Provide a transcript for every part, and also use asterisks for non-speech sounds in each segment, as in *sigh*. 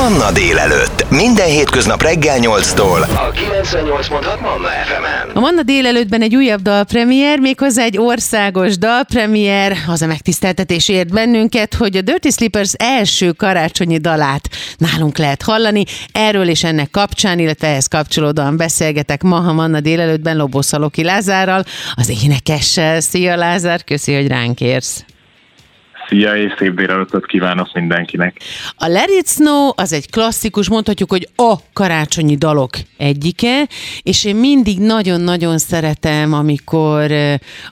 Manna délelőtt. Minden hétköznap reggel 8-tól. A 98.6 Manna FM-en. A Manna délelőttben egy újabb dalpremier, méghozzá egy országos dalpremier. Az a megtiszteltetés ért bennünket, hogy a Dirty Slippers első karácsonyi dalát nálunk lehet hallani. Erről és ennek kapcsán, illetve ehhez kapcsolódóan beszélgetek ma a Manna délelőttben Loboszaloki Lázárral, az énekessel. Szia Lázár, köszi, hogy ránk érsz. Szia, és szép délelőttet kívánok mindenkinek. A Let It Snow az egy klasszikus, mondhatjuk, hogy a karácsonyi dalok egyike, és én mindig nagyon-nagyon szeretem, amikor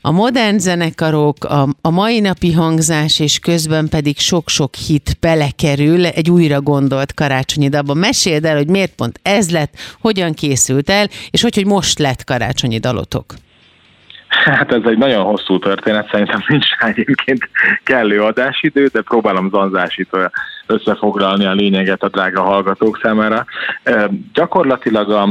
a modern zenekarok, a, a mai napi hangzás, és közben pedig sok-sok hit belekerül egy újra gondolt karácsonyi dalba. Meséld el, hogy miért pont ez lett, hogyan készült el, és hogy, hogy most lett karácsonyi dalotok. Hát ez egy nagyon hosszú történet, szerintem nincs egyébként kellő adásidő, de próbálom zanzásítva összefoglalni a lényeget a drága hallgatók számára. Gyakorlatilag a,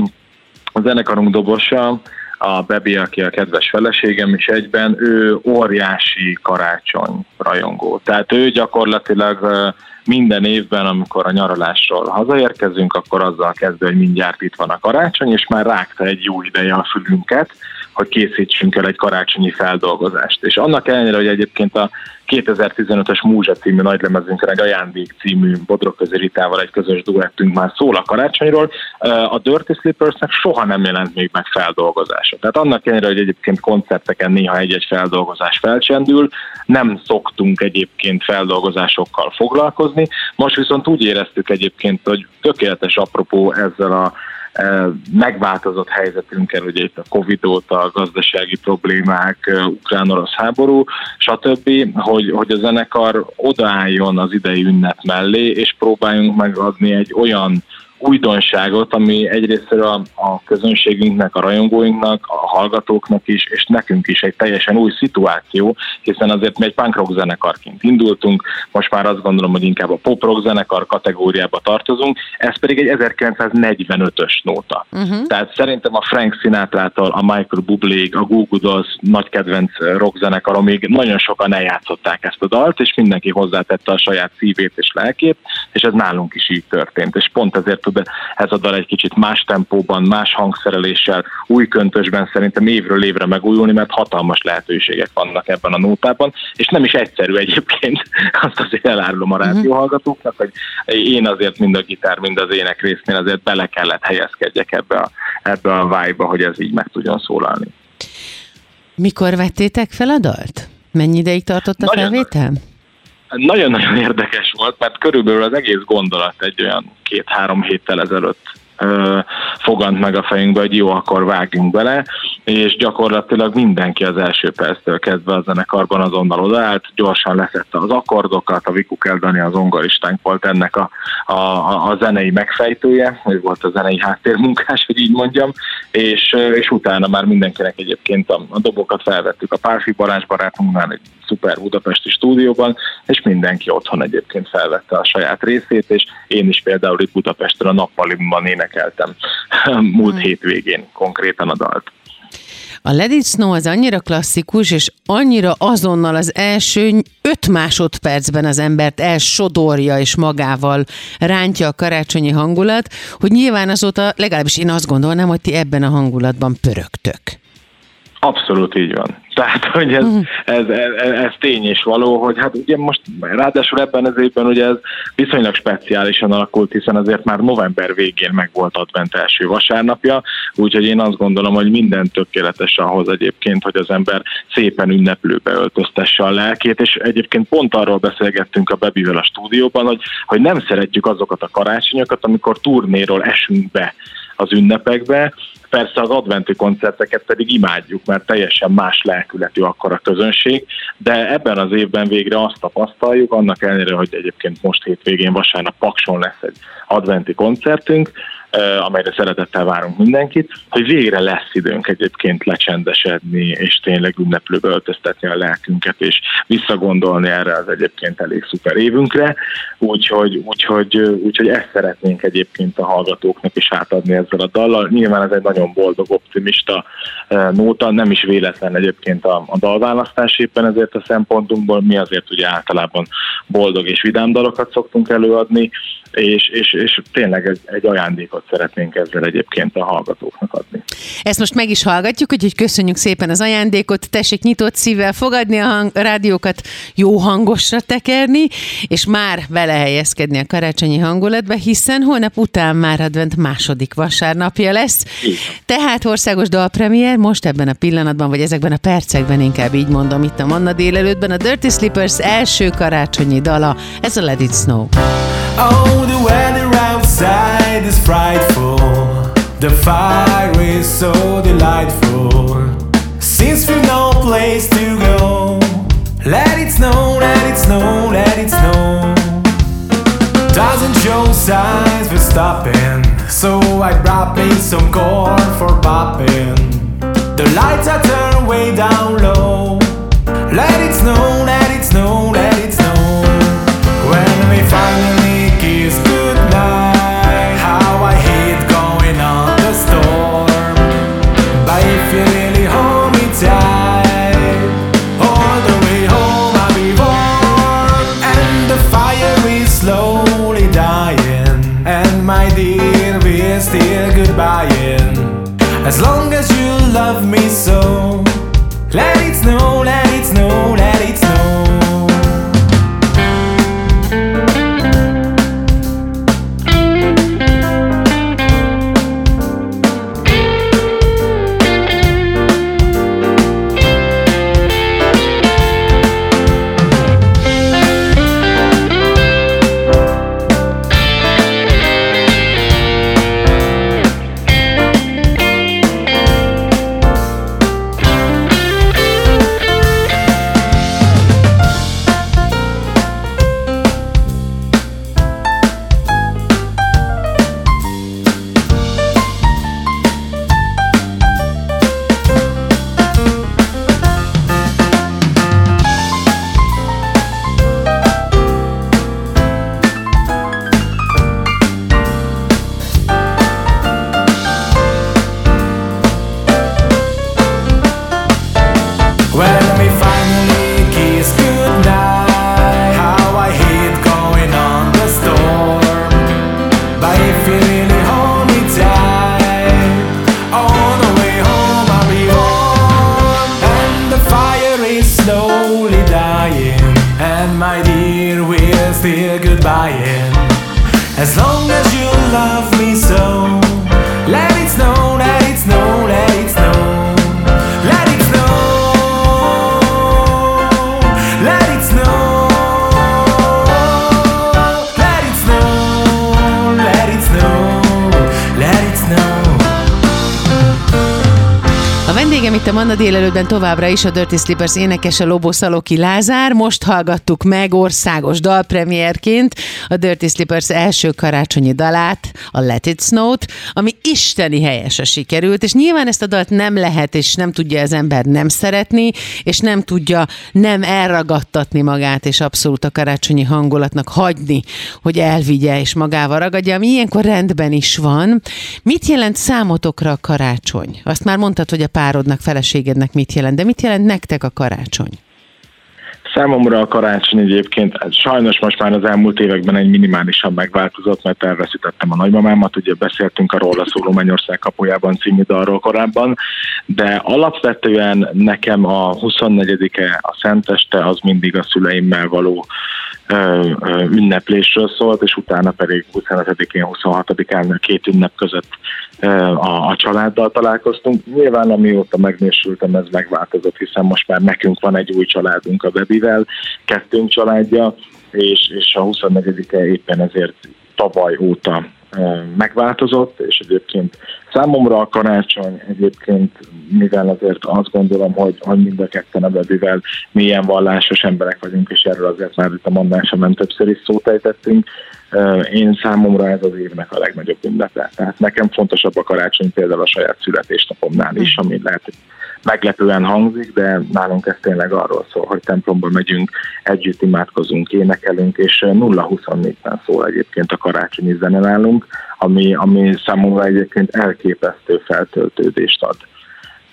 a zenekarunk dobosa, a Bebi, aki a kedves feleségem is egyben, ő óriási karácsony rajongó. Tehát ő gyakorlatilag minden évben, amikor a nyaralásról hazaérkezünk, akkor azzal kezdő, hogy mindjárt itt van a karácsony, és már rágta egy jó ideje a fülünket, hogy készítsünk el egy karácsonyi feldolgozást. És annak ellenére, hogy egyébként a 2015-ös Múzsa című nagylemezünkre egy ajándék című Bodrog Ritával egy közös duettünk már szól a karácsonyról, a Dirty Slippersnek soha nem jelent még meg feldolgozása. Tehát annak ellenére, hogy egyébként koncerteken néha egy-egy feldolgozás felcsendül, nem szoktunk egyébként feldolgozásokkal foglalkozni. Most viszont úgy éreztük egyébként, hogy tökéletes apropó ezzel a megváltozott helyzetünkkel, ugye itt a Covid óta, a gazdasági problémák, ukrán-orosz háború, stb., hogy, hogy a zenekar odaálljon az idei ünnep mellé, és próbáljunk megadni egy olyan újdonságot, ami egyrészt a, a közönségünknek, a rajongóinknak, a hallgatóknak is, és nekünk is egy teljesen új szituáció, hiszen azért mi egy punk rock zenekarként indultunk, most már azt gondolom, hogy inkább a pop rock zenekar kategóriába tartozunk, ez pedig egy 1945-ös nóta. Uh-huh. Tehát szerintem a Frank Sinatra-tól a Michael Bublé, a Google Dolls nagy kedvenc rock zenekarom még nagyon sokan eljátszották ezt a dalt, és mindenki hozzátette a saját szívét és lelkét, és ez nálunk is így történt. És pont ezért tud ez a dal egy kicsit más tempóban, más hangszereléssel, új köntösben szerintem évről évre megújulni, mert hatalmas lehetőségek vannak ebben a nótában, és nem is egyszerű egyébként, *laughs* azt azért elárulom a mhm. rádióhallgatóknak, hogy én azért mind a gitár, mind az ének résznél azért bele kellett helyezkedjek ebbe a, ebbe a vibe hogy ez így meg tudjon szólalni. Mikor vettétek fel a dalt? Mennyi ideig tartott a felvétel? Nagyon-nagyon érdekes volt, mert körülbelül az egész gondolat egy olyan két-három héttel ezelőtt fogant meg a fejünkbe, hogy jó, akkor vágjunk bele, és gyakorlatilag mindenki az első perctől kezdve a zenekarban azonnal odaállt, gyorsan leszette az akkordokat, a Viku Keldani az ongoristánk volt ennek a, a, a zenei megfejtője, hogy volt a zenei háttérmunkás, hogy így mondjam, és, és utána már mindenkinek egyébként a, a dobokat felvettük a Párfi Balázs barátunknál egy szuper budapesti stúdióban, és mindenki otthon egyébként felvette a saját részét, és én is például itt Budapesten a nappalimban énekeltem *laughs* múlt hmm. hétvégén konkrétan a dalt. A Let It Snow az annyira klasszikus, és annyira azonnal az első öt másodpercben az embert elsodorja és magával rántja a karácsonyi hangulat, hogy nyilván azóta legalábbis én azt gondolnám, hogy ti ebben a hangulatban pörögtök. Abszolút így van. Tehát, hogy ez, uh-huh. ez, ez, ez tény és való, hogy hát ugye most ráadásul ebben az évben ugye ez viszonylag speciálisan alakult, hiszen azért már november végén meg volt advent első vasárnapja, úgyhogy én azt gondolom, hogy minden tökéletes ahhoz egyébként, hogy az ember szépen ünneplőbe öltöztesse a lelkét, és egyébként pont arról beszélgettünk a Bebivel a stúdióban, hogy, hogy nem szeretjük azokat a karácsonyokat, amikor turnéról esünk be az ünnepekbe. Persze az adventi koncerteket pedig imádjuk, mert teljesen más lelkületű akkor a közönség, de ebben az évben végre azt tapasztaljuk, annak ellenére, hogy egyébként most hétvégén vasárnap Pakson lesz egy adventi koncertünk, amelyre szeretettel várunk mindenkit, hogy végre lesz időnk egyébként lecsendesedni, és tényleg ünneplőbe öltöztetni a lelkünket, és visszagondolni erre az egyébként elég szuper évünkre, úgyhogy, úgyhogy, úgyhogy ezt szeretnénk egyébként a hallgatóknak is átadni ezzel a dallal. Nyilván ez egy nagyon boldog, optimista nóta, nem is véletlen egyébként a, a dalválasztás éppen ezért a szempontunkból, mi azért ugye általában boldog és vidám dalokat szoktunk előadni, és, és, és tényleg egy, egy ajándékot szeretnénk ezzel egyébként a hallgatóknak adni. Ezt most meg is hallgatjuk, úgyhogy köszönjük szépen az ajándékot, tessék nyitott szívvel fogadni a, hang, a rádiókat, jó hangosra tekerni, és már belehelyezkedni a karácsonyi hangulatba, hiszen holnap után már advent második vasárnapja lesz. Igen. Tehát országos dalpremier most ebben a pillanatban, vagy ezekben a percekben inkább így mondom, itt a Manna délelőttben a Dirty Slippers első karácsonyi dala, ez a Let It Snow. Oh, the weather outside is frightful. The fire is so delightful. Since we've no place to go, let it snow, let it snow, let it snow. Doesn't show signs for stopping, so I brought me some corn for popping. The lights are turned way down low. Let it snow, let it snow, let it snow. When we finally if you really hold me tight. All the way home I'll be warm, and the fire is slowly dying. And my dear, we're still goodbying. As long as you love me so. Délelőttben továbbra is a Dirty Slippers énekese Lobó Szaloki Lázár. Most hallgattuk meg országos dalpremierként a Dirty Slippers első karácsonyi dalát, a Let It Snow-t, ami isteni helyesen sikerült, és nyilván ezt a dalt nem lehet, és nem tudja az ember nem szeretni, és nem tudja nem elragadtatni magát, és abszolút a karácsonyi hangulatnak hagyni, hogy elvigye és magával ragadja, ami ilyenkor rendben is van. Mit jelent számotokra a karácsony? Azt már mondtad, hogy a párodnak feleségednek mit jelent, de mit jelent nektek a karácsony? Számomra a karácsony egyébként hát sajnos most már az elmúlt években egy minimálisan megváltozott, mert elveszítettem a nagymamámat, ugye beszéltünk a róla szóló Mennyország kapujában című dalról korábban, de alapvetően nekem a 24-e, a Szenteste az mindig a szüleimmel való ünneplésről szólt, és utána pedig 25-én, 26-án két ünnep között a, a családdal találkoztunk. Nyilván amióta megnősültem, ez megváltozott, hiszen most már nekünk van egy új családunk a Bebivel, kettőnk családja, és, és a 24-e éppen ezért tavaly óta megváltozott, és egyébként számomra a karácsony egyébként, mivel azért azt gondolom, hogy, hogy mind a ketten a Bebivel milyen vallásos emberek vagyunk, és erről azért már itt a mondásomban többször is szót ejtettünk, én számomra ez az évnek a legnagyobb ünnepe. Tehát nekem fontosabb a karácsony például a saját születésnapomnál is, ami lehet, hogy meglepően hangzik, de nálunk ez tényleg arról szól, hogy templomba megyünk, együtt imádkozunk, énekelünk, és 0-24-ben szól egyébként a karácsonyi zene nálunk, ami, ami számomra egyébként elképesztő feltöltődést ad.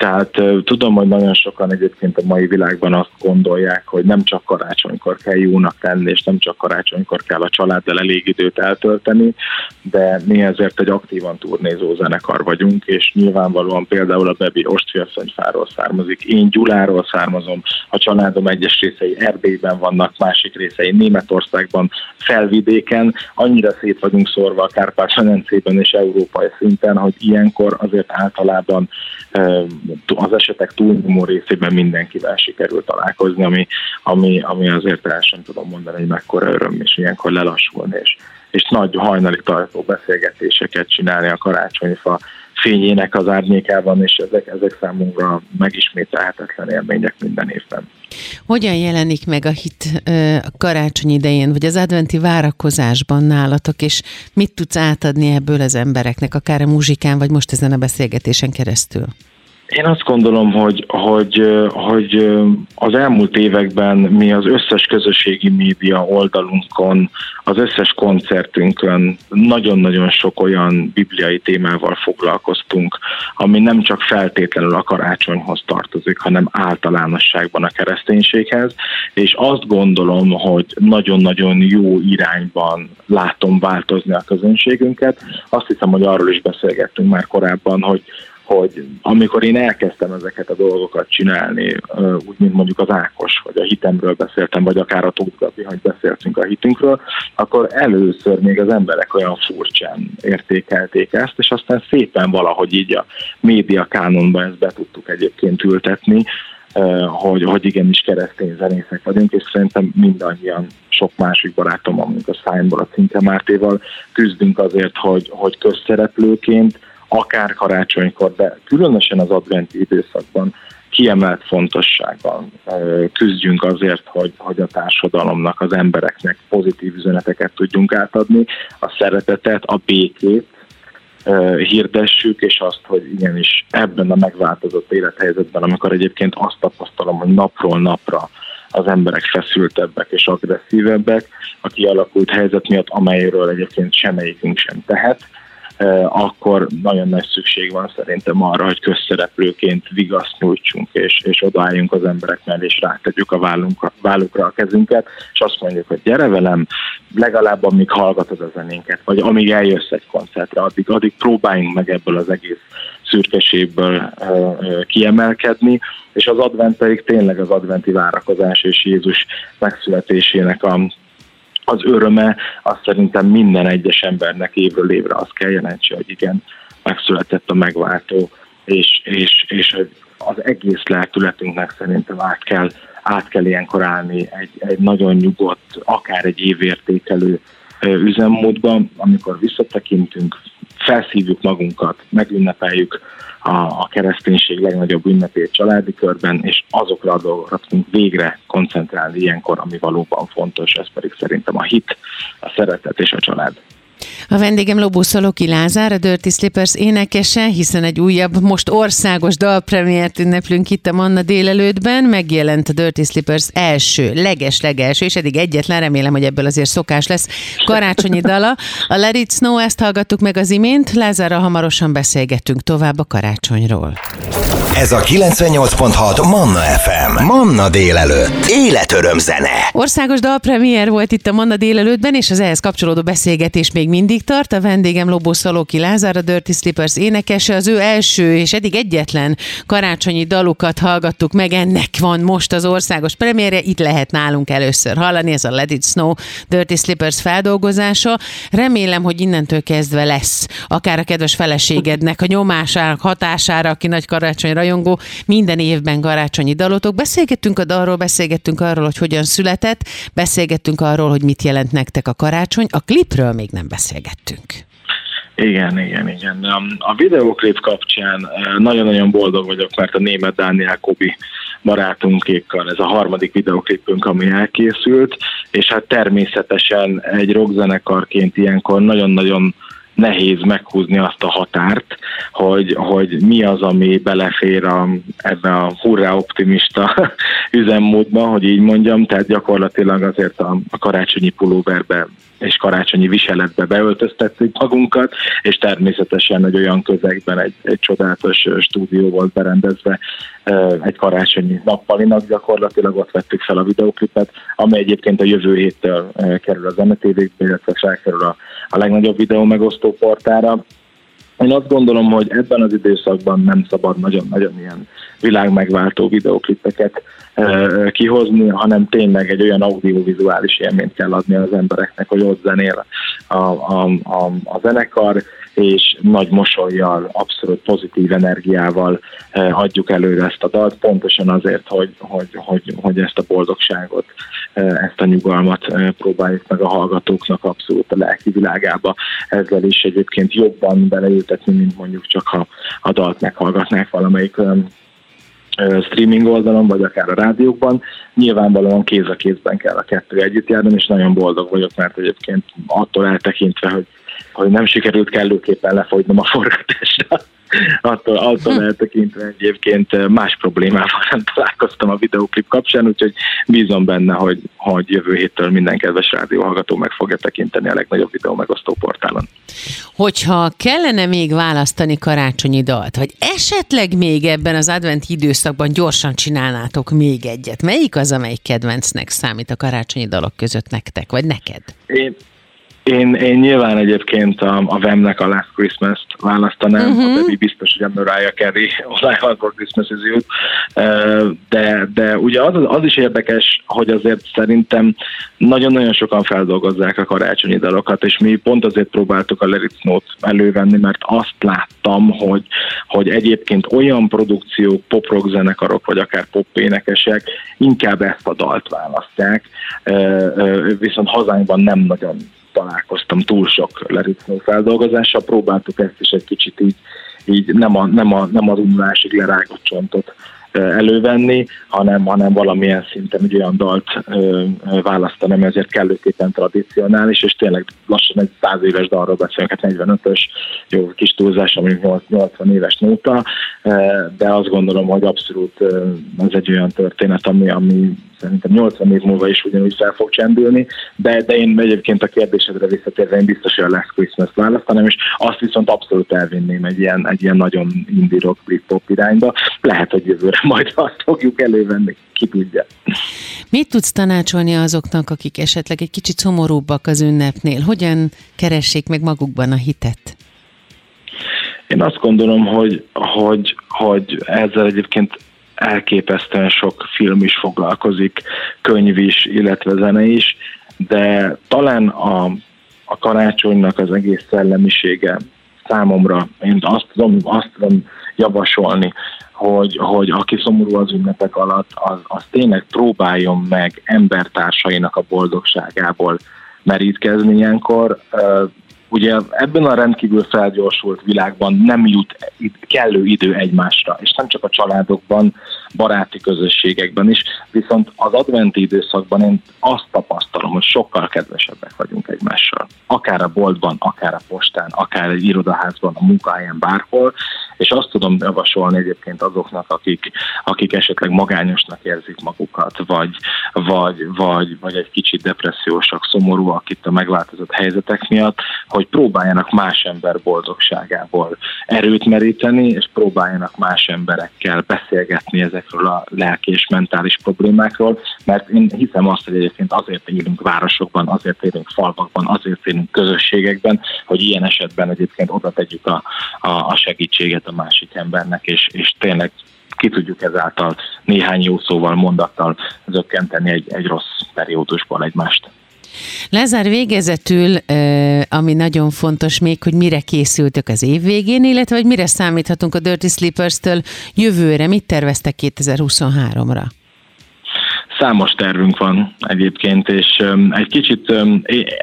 Tehát tudom, hogy nagyon sokan egyébként a mai világban azt gondolják, hogy nem csak karácsonykor kell jónak lenni, és nem csak karácsonykor kell a családdal elég időt eltölteni, de mi ezért egy aktívan turnézó zenekar vagyunk, és nyilvánvalóan például a Bebi Ostfiasszonyfáról származik, én Gyuláról származom, a családom egyes részei Erdélyben vannak, másik részei Németországban, felvidéken, annyira szét vagyunk szórva a Kárpát-medencében és európai szinten, hogy ilyenkor azért általában az esetek túlnyomó részében mindenkivel sikerült találkozni, ami, ami, ami azért el sem tudom mondani, hogy mekkora öröm, és ilyenkor lelassulni, és, és nagy hajnali tartó beszélgetéseket csinálni a karácsonyfa fényének az árnyékában, és ezek, ezek számunkra megismételhetetlen élmények minden évben. Hogyan jelenik meg a hit a karácsony idején, vagy az adventi várakozásban nálatok, és mit tudsz átadni ebből az embereknek, akár a muzsikán, vagy most ezen a beszélgetésen keresztül? Én azt gondolom, hogy, hogy, hogy az elmúlt években mi az összes közösségi média oldalunkon, az összes koncertünkön nagyon-nagyon sok olyan bibliai témával foglalkoztunk, ami nem csak feltétlenül a karácsonyhoz tartozik, hanem általánosságban a kereszténységhez, és azt gondolom, hogy nagyon-nagyon jó irányban látom változni a közönségünket. Azt hiszem, hogy arról is beszélgettünk már korábban, hogy hogy amikor én elkezdtem ezeket a dolgokat csinálni, úgy, mint mondjuk az Ákos, vagy a hitemről beszéltem, vagy akár a Tóth Gabi, hogy beszéltünk a hitünkről, akkor először még az emberek olyan furcsán értékelték ezt, és aztán szépen valahogy így a média kánonba ezt be tudtuk egyébként ültetni, hogy, hogy igenis keresztény zenészek vagyunk, és szerintem mindannyian sok másik barátom, amink a Szájnból, a Cinke Mártéval küzdünk azért, hogy, hogy közszereplőként akár karácsonykor, de különösen az adventi időszakban kiemelt fontossággal küzdjünk azért, hogy, hogy a társadalomnak, az embereknek pozitív üzeneteket tudjunk átadni, a szeretetet, a békét, hirdessük, és azt, hogy igenis ebben a megváltozott élethelyzetben, amikor egyébként azt tapasztalom, hogy napról napra az emberek feszültebbek és agresszívebbek a kialakult helyzet miatt, amelyről egyébként semmelyikünk sem tehet, akkor nagyon nagy szükség van szerintem arra, hogy közszereplőként vigaszt nyújtsunk, és, és odaálljunk az emberek mellé, és rátegyük a vállunk, vállukra a kezünket, és azt mondjuk, hogy gyere velem, legalább amíg hallgatod a zenénket, vagy amíg eljössz egy koncertre, addig, addig próbáljunk meg ebből az egész szürkeségből kiemelkedni, és az advent pedig tényleg az adventi várakozás és Jézus megszületésének a az öröme, azt szerintem minden egyes embernek évről évre azt kell jelentse, hogy igen, megszületett a megváltó, és, és, és az egész lelkületünknek szerintem át kell, át kell ilyenkor állni egy, egy nagyon nyugodt, akár egy évértékelő üzemmódban, amikor visszatekintünk, felszívjuk magunkat, megünnepeljük a, a kereszténység legnagyobb ünnepét családi körben, és azokra a dolgokra tudunk végre koncentrálni ilyenkor, ami valóban fontos, ez pedig szerintem a hit, a szeretet és a család. A vendégem Lobó Szaloki Lázár, a Dirty Slippers énekese, hiszen egy újabb, most országos dalpremiért ünneplünk itt a Manna délelőttben. Megjelent a Dirty Slippers első, leges-legelső, és eddig egyetlen, remélem, hogy ebből azért szokás lesz, karácsonyi dala. A Let It Snow, ezt hallgattuk meg az imént, Lázárral hamarosan beszélgetünk tovább a karácsonyról. Ez a 98.6 Manna FM. Manna délelőtt. Életöröm zene. Országos dalpremiér volt itt a Manna délelőttben, és az ehhez kapcsolódó beszélgetés még mindig tart. A vendégem Lobó Szalóki Lázár, a Dirty Slippers énekese, az ő első és eddig egyetlen karácsonyi dalukat hallgattuk meg. Ennek van most az országos premierje, itt lehet nálunk először hallani, ez a Let It Snow Dirty Slippers feldolgozása. Remélem, hogy innentől kezdve lesz akár a kedves feleségednek a nyomásának hatására, aki nagy karácsony rajongó, minden évben karácsonyi dalotok. Beszélgettünk a dalról, beszélgettünk arról, hogy hogyan született, beszélgettünk arról, hogy mit jelent nektek a karácsony. A klipről még nem beszélgettünk. Igen, igen, igen. A videóklip kapcsán nagyon-nagyon boldog vagyok, mert a német Dániel Kobi barátunkékkal ez a harmadik videoklipünk, ami elkészült, és hát természetesen egy rockzenekarként ilyenkor nagyon-nagyon nehéz meghúzni azt a határt, hogy, hogy mi az, ami belefér a, ebbe a hurrá optimista *laughs* üzemmódba, hogy így mondjam, tehát gyakorlatilag azért a, a karácsonyi pulóverbe és karácsonyi viseletbe beöltöztettük magunkat, és természetesen egy olyan közegben egy, egy csodálatos stúdió volt berendezve egy karácsonyi nappalinak gyakorlatilag ott vettük fel a videoklipet, amely egyébként a jövő héttől kerül az MTV-be, illetve felkerül a, a legnagyobb videó megosztó portára. Én azt gondolom, hogy ebben az időszakban nem szabad nagyon-nagyon ilyen világmegváltó videoklipeket kihozni, hanem tényleg egy olyan audiovizuális élményt kell adni az embereknek, hogy ott zenél a, a, a, a zenekar, és nagy mosolyjal, abszolút pozitív energiával adjuk előre ezt a dalt, pontosan azért, hogy, hogy, hogy, hogy ezt a boldogságot, ezt a nyugalmat próbáljuk meg a hallgatóknak abszolút a lelki világába ezzel is egyébként jobban beleültetni, mint mondjuk csak ha a dalt meghallgatnák valamelyik streaming oldalon, vagy akár a rádiókban. Nyilvánvalóan kéz a kézben kell a kettő együtt járni, és nagyon boldog vagyok, mert egyébként attól eltekintve, hogy, hogy nem sikerült kellőképpen lefogynom a forgatásra, *laughs* attól, attól eltekintve egyébként más problémával nem találkoztam a videóklip kapcsán, úgyhogy bízom benne, hogy, hogy jövő héttől minden kedves rádióhallgató meg fogja tekinteni a legnagyobb videó megosztó portálon. Hogyha kellene még választani karácsonyi dalt, vagy esetleg még ebben az advent időszakban gyorsan csinálnátok még egyet, melyik az, amelyik kedvencnek számít a karácsonyi dalok között nektek, vagy neked? Én, én, én nyilván egyébként a, a Vemnek a Last Christmas-t választanám, uh-huh. a Debbie biztos, hogy a Mariah Carey All I Want for Christmas is You, de, de ugye az, az is érdekes, hogy azért szerintem nagyon-nagyon sokan feldolgozzák a karácsonyi dalokat, és mi pont azért próbáltuk a Lyrics Note elővenni, mert azt láttam, hogy, hogy egyébként olyan produkciók, pop zenekarok, vagy akár pop énekesek inkább ezt a dalt választják, viszont hazánkban nem nagyon találkoztam túl sok leritmó feldolgozással, próbáltuk ezt is egy kicsit így, így nem, a, nem, a, nem az unulásig lerágott csontot elővenni, hanem, hanem valamilyen szinten egy olyan dalt ö, választani, ami ezért kellőképpen tradicionális, és tényleg lassan egy száz éves dalról beszélünk, hát 45-ös jó kis túlzás, ami 80 éves nóta, de azt gondolom, hogy abszolút ez egy olyan történet, ami, ami szerintem 80 év múlva is ugyanúgy fel fog csendülni, de, de én egyébként a kérdésedre visszatérve én biztos, hogy a Last Christmas választanám, és azt viszont abszolút elvinném egy ilyen, egy ilyen nagyon indie rock, Britpop irányba. Lehet, hogy jövőre *laughs* majd azt fogjuk elővenni, ki tudja. Mit tudsz tanácsolni azoknak, akik esetleg egy kicsit szomorúbbak az ünnepnél? Hogyan keressék meg magukban a hitet? Én azt gondolom, hogy, hogy, hogy ezzel egyébként elképesztően sok film is foglalkozik, könyv is, illetve zene is, de talán a, a karácsonynak az egész szellemisége számomra, én azt tudom, azt tudom javasolni, hogy, hogy aki szomorú az ünnepek alatt, az, az tényleg próbáljon meg embertársainak a boldogságából merítkezni ilyenkor. Ugye ebben a rendkívül felgyorsult világban nem jut kellő idő egymásra, és nem csak a családokban, baráti közösségekben is, viszont az adventi időszakban én azt tapasztalom, hogy sokkal kedvesebbek vagyunk egymással. Akár a boltban, akár a postán, akár egy irodaházban, a munkahelyen, bárhol, és azt tudom javasolni egyébként azoknak, akik, akik esetleg magányosnak érzik magukat, vagy, vagy, vagy, vagy egy kicsit depressziósak, szomorúak itt a megváltozott helyzetek miatt, hogy próbáljanak más ember boldogságából erőt meríteni, és próbáljanak más emberekkel beszélgetni ezekről a lelki és mentális problémákról, mert én hiszem azt, hogy egyébként azért élünk városokban, azért élünk falvakban, azért élünk közösségekben, hogy ilyen esetben egyébként oda tegyük a, a, a segítséget a másik embernek, és, és tényleg ki tudjuk ezáltal néhány jó szóval, mondattal zökkenteni egy, egy rossz periódusból egymást. Lázár végezetül, ami nagyon fontos még, hogy mire készültök az év végén, illetve hogy mire számíthatunk a Dirty Sleepers-től jövőre, mit terveztek 2023-ra? Számos tervünk van egyébként, és egy kicsit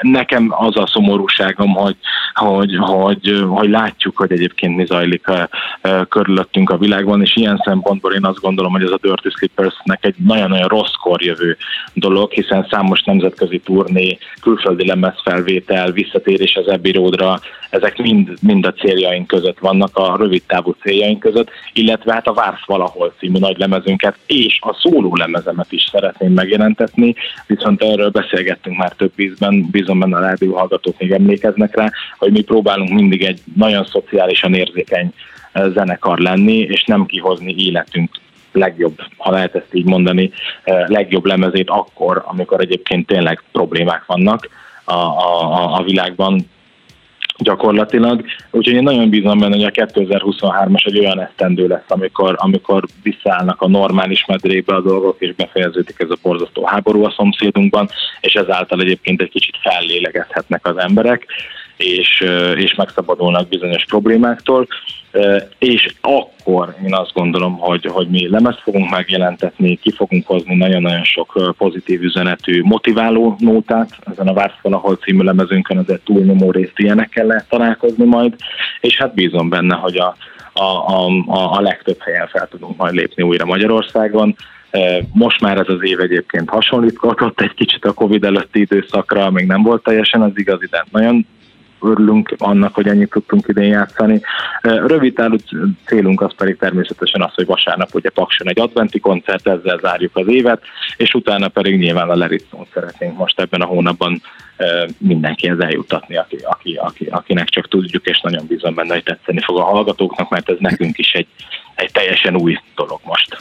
nekem az a szomorúságom, hogy, hogy, hogy, hogy látjuk, hogy egyébként mi zajlik a, a, körülöttünk a világban, és ilyen szempontból én azt gondolom, hogy ez a Dirty Slippersnek egy nagyon-nagyon rosszkor jövő dolog, hiszen számos nemzetközi turné, külföldi lemezfelvétel, visszatérés az Abbey Roadra, ezek mind, mind a céljaink között vannak, a rövid távú céljaink között, illetve hát a Vársz valahol című nagy lemezünket és a szóló lemezemet is szeretném megjelentetni, viszont erről beszélgettünk már több ízben, bízom benne a rádió hallgatók még emlékeznek rá, hogy mi próbálunk mindig egy nagyon szociálisan érzékeny eh, zenekar lenni, és nem kihozni életünk legjobb, ha lehet ezt így mondani, eh, legjobb lemezét akkor, amikor egyébként tényleg problémák vannak a, a, a világban, gyakorlatilag. Úgyhogy én nagyon bízom benne, hogy a 2023-as egy olyan esztendő lesz, amikor, amikor visszaállnak a normális medrébe a dolgok, és befejeződik ez a borzasztó háború a szomszédunkban, és ezáltal egyébként egy kicsit fellélegezhetnek az emberek és, és megszabadulnak bizonyos problémáktól, és akkor én azt gondolom, hogy, hogy mi lemezt fogunk megjelentetni, ki fogunk hozni nagyon-nagyon sok pozitív üzenetű, motiváló nótát, ezen a Vársz valahol című lemezünkön azért túlnyomó részt ilyenekkel lehet találkozni majd, és hát bízom benne, hogy a, a, a, a, legtöbb helyen fel tudunk majd lépni újra Magyarországon, most már ez az év egyébként hasonlítgatott egy kicsit a Covid előtti időszakra, még nem volt teljesen az igazi, de nagyon örülünk annak, hogy ennyit tudtunk idén játszani. Rövid távú célunk az pedig természetesen az, hogy vasárnap ugye Pakson egy adventi koncert, ezzel zárjuk az évet, és utána pedig nyilván a Leritzont szeretnénk most ebben a hónapban mindenkihez eljutatni, aki, aki, aki, akinek csak tudjuk, és nagyon bízom benne, hogy tetszeni fog a hallgatóknak, mert ez nekünk is egy, egy teljesen új dolog most.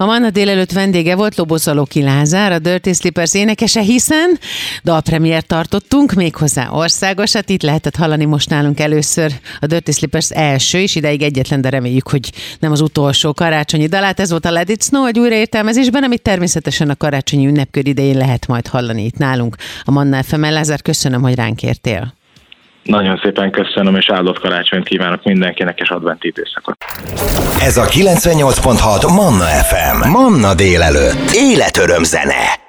A Manna délelőtt vendége volt Loboszalóki Lázár, a Dirty Slippers énekese, hiszen dalpremiért tartottunk, méghozzá országosat. Itt lehetett hallani most nálunk először a Dirty Slippers első, és ideig egyetlen, de reméljük, hogy nem az utolsó karácsonyi dalát. Ez volt a Let It Snow egy újraértelmezésben, amit természetesen a karácsonyi ünnepkör idején lehet majd hallani itt nálunk a Manna FM. Lázár, köszönöm, hogy ránk értél. Nagyon szépen köszönöm, és áldott karácsonyt kívánok mindenkinek, és adventi időszakot. Ez a 98.6 Manna FM. Manna délelőtt. Életöröm zene.